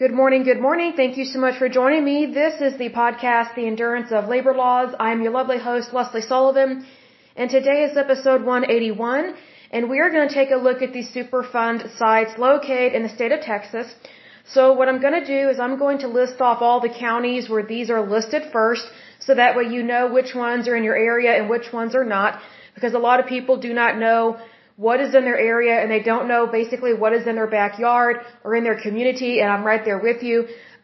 Good morning, good morning. Thank you so much for joining me. This is the podcast, The Endurance of Labor Laws. I'm your lovely host, Leslie Sullivan, and today is episode 181, and we are going to take a look at the Superfund sites located in the state of Texas. So what I'm going to do is I'm going to list off all the counties where these are listed first, so that way you know which ones are in your area and which ones are not, because a lot of people do not know what is in their area and they don't know basically what is in their backyard or in their community and I'm right there with you.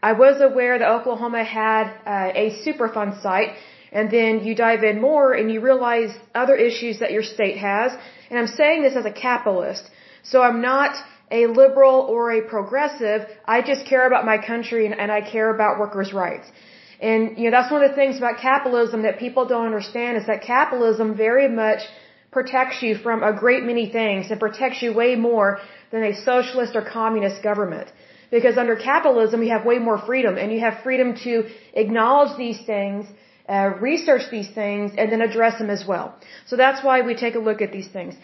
I was aware that Oklahoma had uh, a Superfund site and then you dive in more and you realize other issues that your state has. And I'm saying this as a capitalist. So I'm not a liberal or a progressive. I just care about my country and, and I care about workers' rights. And, you know, that's one of the things about capitalism that people don't understand is that capitalism very much protects you from a great many things and protects you way more than a socialist or communist government. Because under capitalism, you have way more freedom and you have freedom to acknowledge these things, uh, research these things, and then address them as well. So that's why we take a look at these things.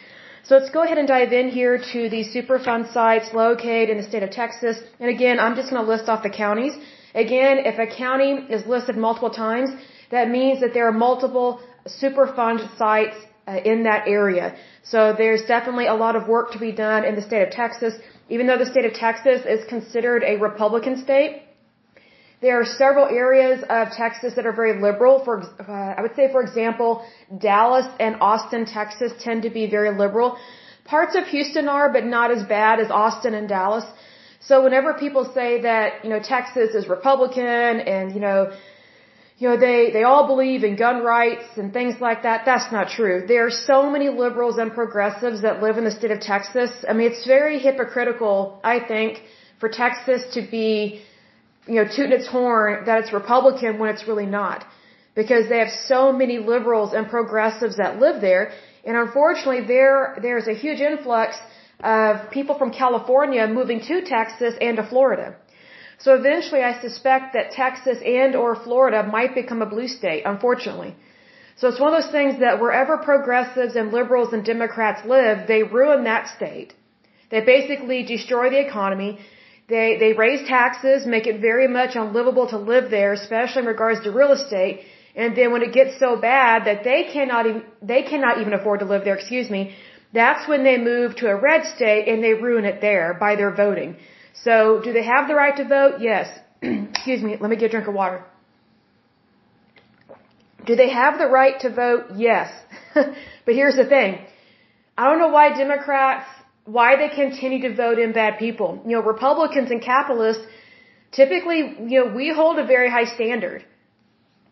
So let's go ahead and dive in here to the Superfund sites located in the state of Texas. And again, I'm just going to list off the counties. Again, if a county is listed multiple times, that means that there are multiple Superfund sites uh, in that area. So there's definitely a lot of work to be done in the state of Texas. Even though the state of Texas is considered a Republican state, there are several areas of Texas that are very liberal. For uh, I would say, for example, Dallas and Austin, Texas, tend to be very liberal. Parts of Houston are, but not as bad as Austin and Dallas. So whenever people say that you know Texas is Republican and you know you know, they, they all believe in gun rights and things like that. That's not true. There are so many liberals and progressives that live in the state of Texas. I mean, it's very hypocritical, I think, for Texas to be, you know, tooting its horn that it's Republican when it's really not. Because they have so many liberals and progressives that live there. And unfortunately, there, there's a huge influx of people from California moving to Texas and to Florida. So eventually I suspect that Texas and or Florida might become a blue state, unfortunately. So it's one of those things that wherever progressives and liberals and Democrats live, they ruin that state. They basically destroy the economy. They, they raise taxes, make it very much unlivable to live there, especially in regards to real estate. And then when it gets so bad that they cannot even, they cannot even afford to live there, excuse me, that's when they move to a red state and they ruin it there by their voting. So, do they have the right to vote? Yes. Excuse me, let me get a drink of water. Do they have the right to vote? Yes. but here's the thing. I don't know why Democrats, why they continue to vote in bad people. You know, Republicans and capitalists, typically, you know, we hold a very high standard.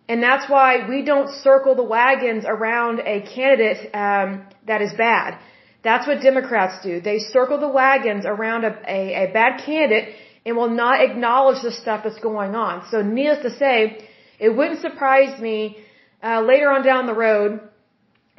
And that's why we don't circle the wagons around a candidate um, that is bad. That's what Democrats do. They circle the wagons around a, a, a bad candidate and will not acknowledge the stuff that's going on. So needless to say, it wouldn't surprise me uh, later on down the road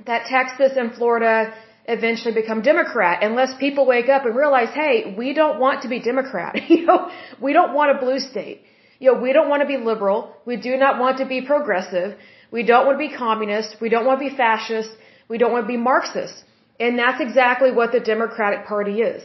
that Texas and Florida eventually become Democrat unless people wake up and realize, hey, we don't want to be Democrat. you know, we don't want a blue state. You know, we don't want to be liberal. We do not want to be progressive. We don't want to be communist. We don't want to be fascist. We don't want to be Marxist. And that's exactly what the Democratic Party is.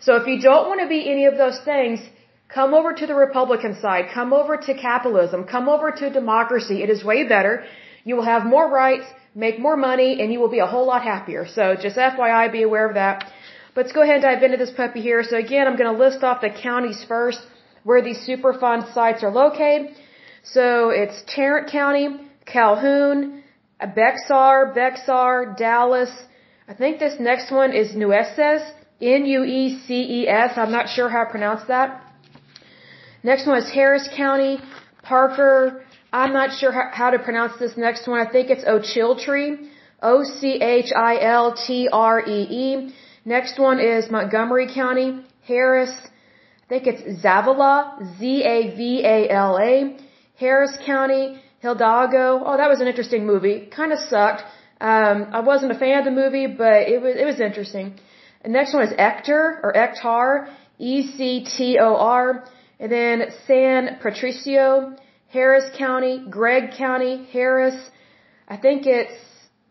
So if you don't want to be any of those things, come over to the Republican side, come over to capitalism, come over to democracy. It is way better. You will have more rights, make more money, and you will be a whole lot happier. So just FYI, be aware of that. Let's go ahead and dive into this puppy here. So again, I'm going to list off the counties first where these Superfund sites are located. So it's Tarrant County, Calhoun, Bexar, Bexar, Dallas, I think this next one is Nueces, N-U-E-C-E-S. I'm not sure how I pronounce that. Next one is Harris County, Parker. I'm not sure how, how to pronounce this next one. I think it's Ochiltree, O-C-H-I-L-T-R-E-E. Next one is Montgomery County, Harris. I think it's Zavala, Z-A-V-A-L-A. Harris County, Hidalgo. Oh, that was an interesting movie. Kind of sucked. Um, I wasn't a fan of the movie, but it was it was interesting. The next one is Ector or Ectar, E C T O R, and then San Patricio, Harris County, Gregg County, Harris. I think it's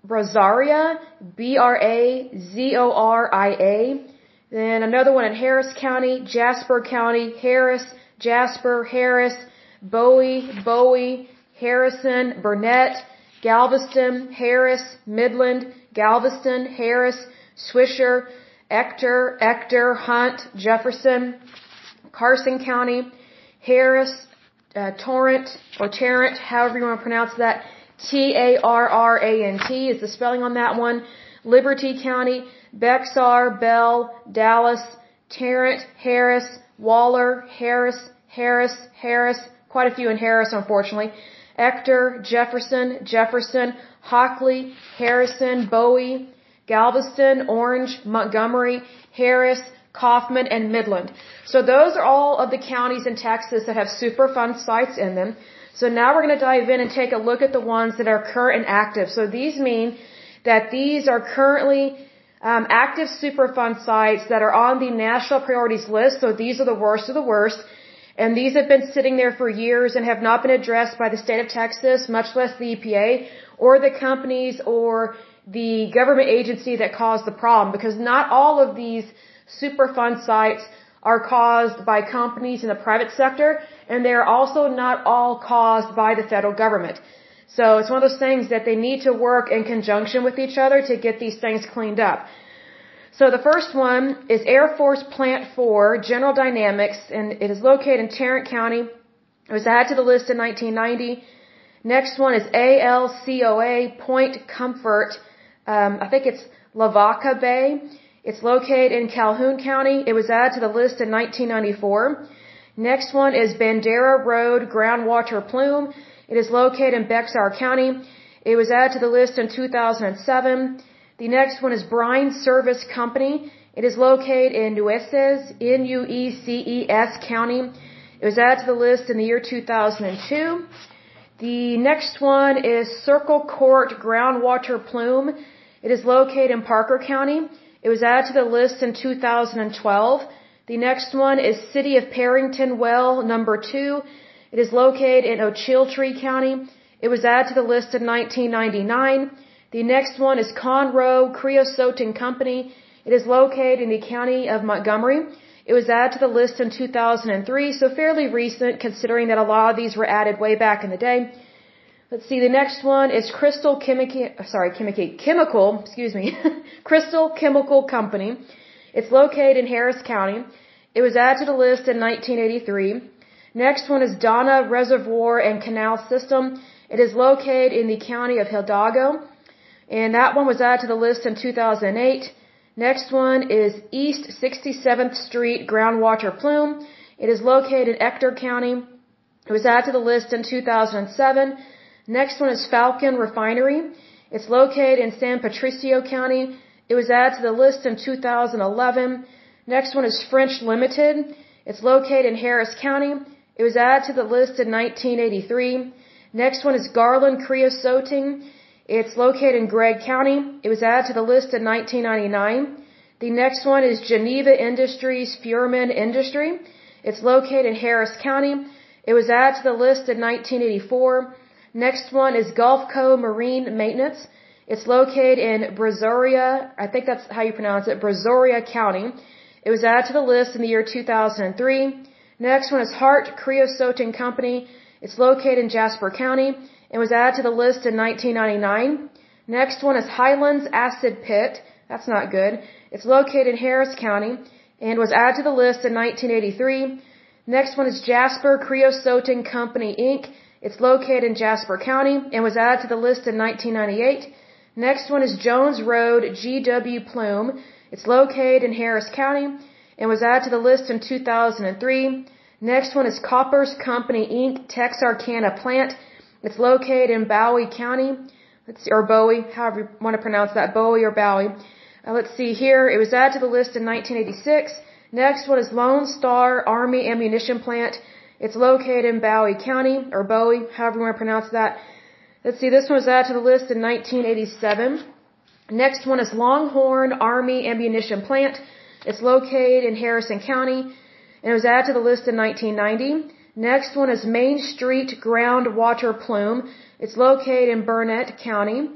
Brazoria, B R A Z O R I A. Then another one in Harris County, Jasper County, Harris, Jasper, Harris, Bowie, Bowie, Harrison, Burnet, Galveston, Harris, Midland, Galveston, Harris, Swisher, Ector, Ector, Hunt, Jefferson, Carson County, Harris, uh, Torrent, or Tarrant, however you want to pronounce that. T-A-R-R-A-N-T is the spelling on that one. Liberty County, Bexar, Bell, Dallas, Tarrant, Harris, Waller, Harris, Harris, Harris, quite a few in Harris, unfortunately. Ector, Jefferson, Jefferson, Hockley, Harrison, Bowie, Galveston, Orange, Montgomery, Harris, Kaufman, and Midland. So those are all of the counties in Texas that have Superfund sites in them. So now we're going to dive in and take a look at the ones that are current and active. So these mean that these are currently um, active Superfund sites that are on the national priorities list. So these are the worst of the worst. And these have been sitting there for years and have not been addressed by the state of Texas, much less the EPA or the companies or the government agency that caused the problem because not all of these Superfund sites are caused by companies in the private sector and they are also not all caused by the federal government. So it's one of those things that they need to work in conjunction with each other to get these things cleaned up. So the first one is Air Force Plant 4, General Dynamics, and it is located in Tarrant County. It was added to the list in 1990. Next one is ALCOA Point Comfort um, I think it's Lavaca Bay. It's located in Calhoun County. It was added to the list in 1994. Next one is Bandera Road Groundwater Plume. It is located in Bexar County. It was added to the list in 2007. The next one is Brine Service Company. It is located in Nueces, N-U-E-C-E-S County. It was added to the list in the year 2002. The next one is Circle Court Groundwater Plume. It is located in Parker County. It was added to the list in 2012. The next one is City of Parrington Well number 2. It is located in Ochiltree County. It was added to the list in 1999. The next one is Conroe Creosote and Company. It is located in the county of Montgomery. It was added to the list in 2003, so fairly recent considering that a lot of these were added way back in the day. Let's see, the next one is Crystal Chemical, sorry, Chemical, Chemical, excuse me, Crystal Chemical Company. It's located in Harris County. It was added to the list in 1983. Next one is Donna Reservoir and Canal System. It is located in the county of Hidalgo. And that one was added to the list in 2008. Next one is East 67th Street Groundwater Plume. It is located in Ector County. It was added to the list in 2007. Next one is Falcon Refinery. It's located in San Patricio County. It was added to the list in 2011. Next one is French Limited. It's located in Harris County. It was added to the list in 1983. Next one is Garland Creosoting. It's located in Gregg County. It was added to the list in 1999. The next one is Geneva Industries Fuhrmann Industry. It's located in Harris County. It was added to the list in 1984. Next one is Gulfco Marine Maintenance. It's located in Brazoria, I think that's how you pronounce it, Brazoria County. It was added to the list in the year 2003. Next one is Hart Creosote Company. It's located in Jasper County and was added to the list in 1999. Next one is Highlands Acid Pit. That's not good. It's located in Harris County and was added to the list in 1983. Next one is Jasper Creosote Company Inc. It's located in Jasper County and was added to the list in 1998. Next one is Jones Road GW Plume. It's located in Harris County and was added to the list in 2003. Next one is Koppers Company Inc. Texarkana Plant. It's located in Bowie County. Let's see, or Bowie, however you want to pronounce that, Bowie or Bowie. Uh, let's see here. It was added to the list in 1986. Next one is Lone Star Army Ammunition Plant. It's located in Bowie County, or Bowie, however you want to pronounce that. Let's see, this one was added to the list in 1987. Next one is Longhorn Army Ammunition Plant. It's located in Harrison County, and it was added to the list in 1990. Next one is Main Street Groundwater Plume. It's located in Burnet County.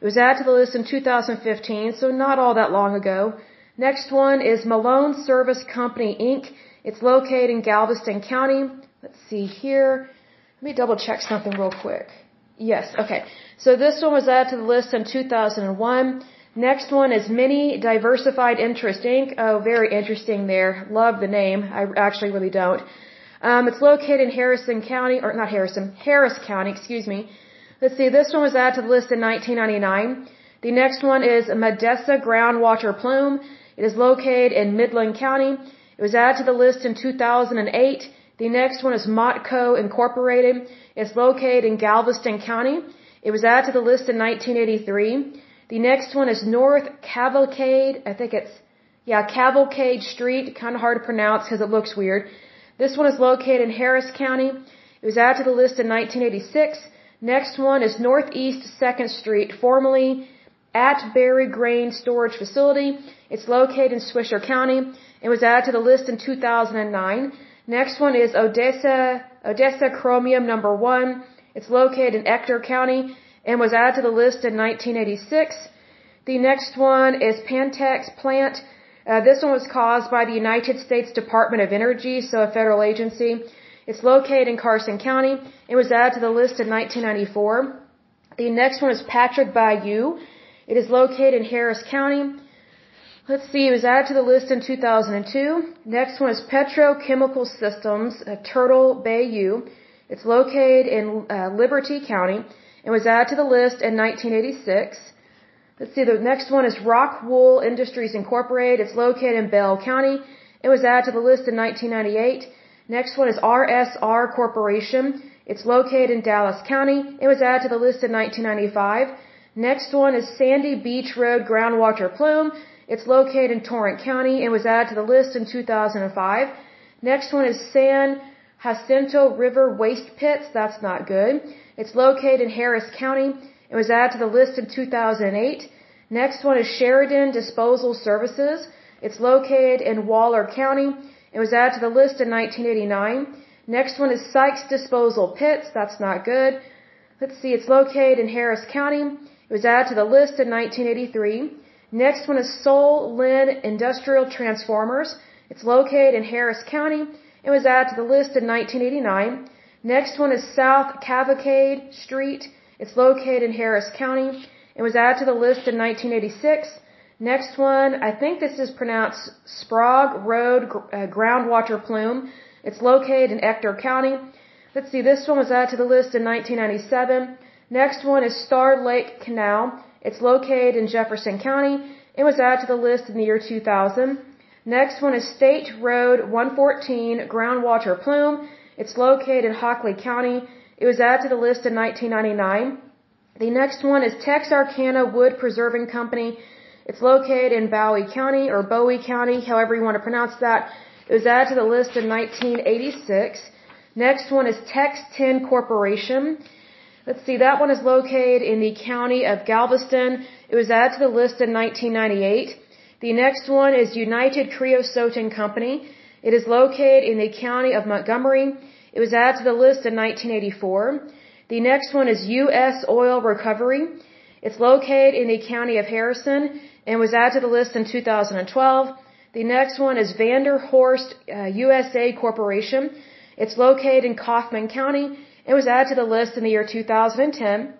It was added to the list in 2015, so not all that long ago. Next one is Malone Service Company Inc. It's located in Galveston County. Let's see here. Let me double check something real quick. Yes, okay. So this one was added to the list in 2001. Next one is Mini Diversified Interest Inc. Oh, very interesting there. Love the name. I actually really don't. Um, it's located in Harrison County, or not Harrison, Harris County, excuse me. Let's see, this one was added to the list in 1999. The next one is Midessa Groundwater Plume. It is located in Midland County. It was added to the list in 2008. The next one is Motco Incorporated. It's located in Galveston County. It was added to the list in 1983. The next one is North Cavalcade. I think it's, yeah, Cavalcade Street. Kind of hard to pronounce because it looks weird. This one is located in Harris County. It was added to the list in 1986. Next one is Northeast 2nd Street, formerly Attebury Grain Storage Facility. It's located in Swisher County. It was added to the list in 2009. Next one is Odessa, Odessa Chromium number 1. It's located in Ector County and was added to the list in 1986. The next one is Pantex plant. Uh, this one was caused by the United States Department of Energy, so a federal agency. It's located in Carson County. It was added to the list in 1994. The next one is Patrick Bayou. It is located in Harris County. Let's see, it was added to the list in 2002. Next one is Petrochemical Systems, uh, Turtle Bayou. It's located in uh, Liberty County and was added to the list in 1986. Let's see, the next one is Rock Wool Industries Incorporated. It's located in Bell County. It was added to the list in 1998. Next one is RSR Corporation. It's located in Dallas County. It was added to the list in 1995. Next one is Sandy Beach Road Groundwater Plume. It's located in Torrent County and was added to the list in 2005. Next one is San Jacinto River Waste Pits. That's not good. It's located in Harris County. It was added to the list in 2008. Next one is Sheridan Disposal Services. It's located in Waller County. It was added to the list in 1989. Next one is Sikes Disposal Pits. That's not good. Let's see, it's located in Harris County. It was added to the list in 1983. Next one is Sol Lynn Industrial Transformers. It's located in Harris County. It was added to the list in 1989. Next one is South Cavalcade Street. It's located in Harris County. It was added to the list in 1986. Next one, I think this is pronounced Sprague Road uh, Groundwater Plume. It's located in Ector County. Let's see, this one was added to the list in 1997. Next one is Star Lake Canal. It's located in Jefferson County. It was added to the list in the year 2000. Next one is State Road 114 Groundwater Plume. It's located in Hockley County. It was added to the list in 1999. The next one is Texarkana Wood Preserving Company. It's located in Bowie County or Bowie County, however you want to pronounce that. It was added to the list in 1986. Next one is Tex Tin Corporation. Let's see, that one is located in the county of Galveston. It was added to the list in 1998. The next one is United Creosote Company. It is located in the county of Montgomery. It was added to the list in 1984. The next one is U.S. Oil Recovery. It's located in the county of Harrison and was added to the list in 2012. The next one is Vanderhorst uh, USA Corporation. It's located in Kaufman County and was added to the list in the year 2010.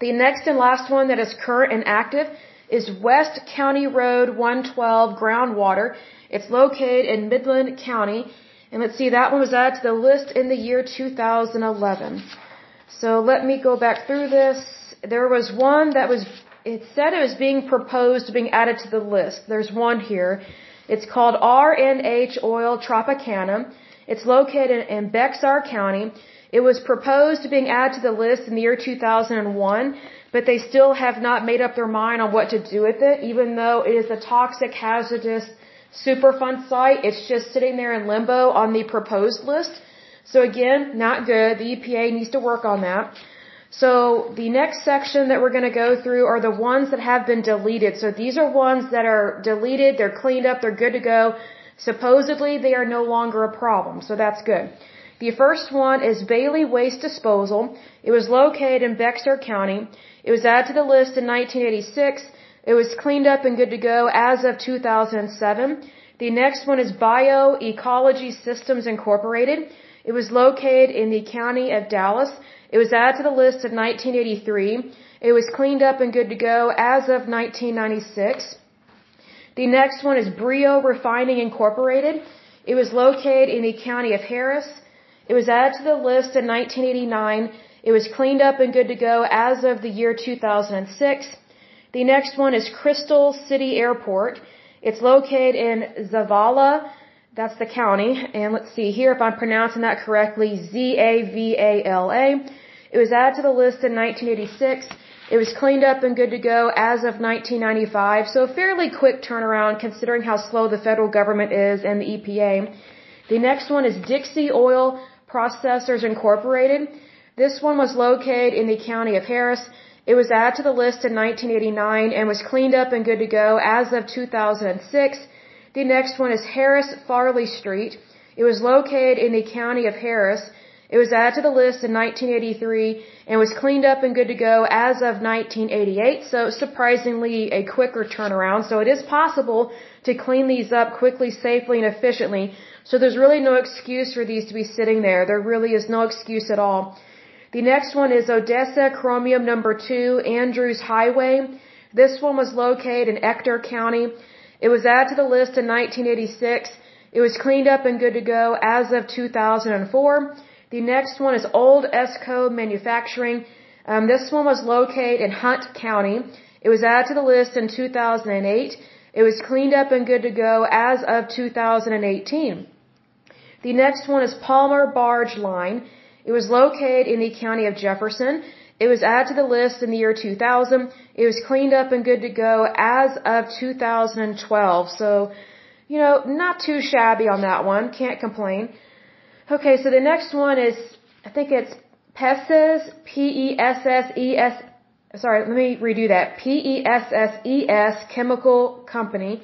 The next and last one that is current and active is West County Road 112 Groundwater. It's located in Midland County and let's see, that one was added to the list in the year 2011. So let me go back through this. There was one that was, it said it was being proposed being added to the list. There's one here. It's called R&H Oil Tropicana. It's located in Bexar County. It was proposed being added to the list in the year 2001, but they still have not made up their mind on what to do with it, even though it is a toxic, hazardous, Superfund site. It's just sitting there in limbo on the proposed list. So again, not good. The EPA needs to work on that. So the next section that we're going to go through are the ones that have been deleted. So these are ones that are deleted, they're cleaned up, they're good to go. Supposedly they are no longer a problem. So that's good. The first one is Bailey Waste Disposal. It was located in Bexar County. It was added to the list in 1986. It was cleaned up and good to go as of 2007. The next one is Bioecology Systems Incorporated. It was located in the county of Dallas. It was added to the list of 1983. It was cleaned up and good to go as of 1996. The next one is Brio Refining Incorporated. It was located in the county of Harris. It was added to the list in 1989. It was cleaned up and good to go as of the year 2006. The next one is Crystal City Airport. It's located in Zavala. That's the county. And let's see here if I'm pronouncing that correctly. Z-A-V-A-L-A. It was added to the list in 1986. It was cleaned up and good to go as of 1995. So a fairly quick turnaround considering how slow the federal government is and the EPA. The next one is Dixie Oil Processors Incorporated. This one was located in the county of Harris. It was added to the list in 1989 and was cleaned up and good to go as of 2006. The next one is Harris Farley Street. It was located in the county of Harris. It was added to the list in 1983 and was cleaned up and good to go as of 1988. So surprisingly a quicker turnaround. So it is possible to clean these up quickly, safely, and efficiently. So there's really no excuse for these to be sitting there. There really is no excuse at all. The next one is Odessa Chromium number 2, Andrews Highway. This one was located in Ector County. It was added to the list in 1986. It was cleaned up and good to go as of 2004. The next one is Old Esco Manufacturing. Um, this one was located in Hunt County. It was added to the list in 2008. It was cleaned up and good to go as of 2018. The next one is Palmer Barge Line. It was located in the county of Jefferson. It was added to the list in the year 2000. It was cleaned up and good to go as of 2012. So, you know, not too shabby on that one. Can't complain. Okay, so the next one is, I think it's Pesses, P-E-S-S-E-S, sorry, let me redo that. P-E-S-S-E-S Chemical Company.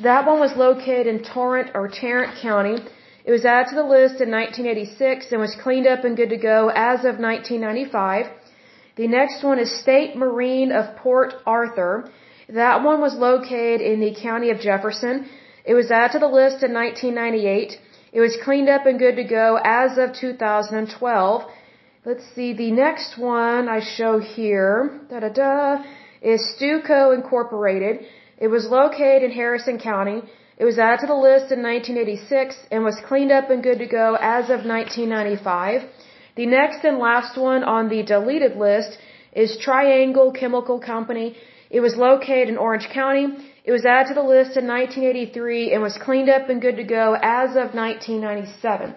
That one was located in Torrent or Tarrant County. It was added to the list in 1986 and was cleaned up and good to go as of 1995. The next one is State Marine of Port Arthur. That one was located in the county of Jefferson. It was added to the list in 1998. It was cleaned up and good to go as of 2012. Let's see, the next one I show here, da da da, is Stewco Incorporated. It was located in Harrison County. It was added to the list in 1986 and was cleaned up and good to go as of 1995. The next and last one on the deleted list is Triangle Chemical Company. It was located in Orange County. It was added to the list in 1983 and was cleaned up and good to go as of 1997.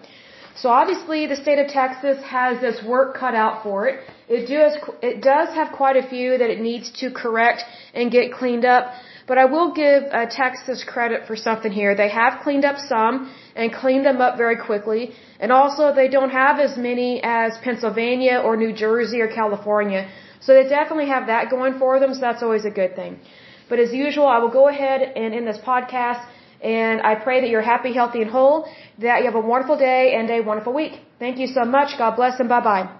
So obviously the state of Texas has this work cut out for it. It does, it does have quite a few that it needs to correct and get cleaned up. But I will give uh, Texas credit for something here. They have cleaned up some and cleaned them up very quickly. And also they don't have as many as Pennsylvania or New Jersey or California. So they definitely have that going for them, so that's always a good thing. But as usual, I will go ahead and end this podcast and I pray that you're happy, healthy, and whole, that you have a wonderful day and a wonderful week. Thank you so much. God bless and bye bye.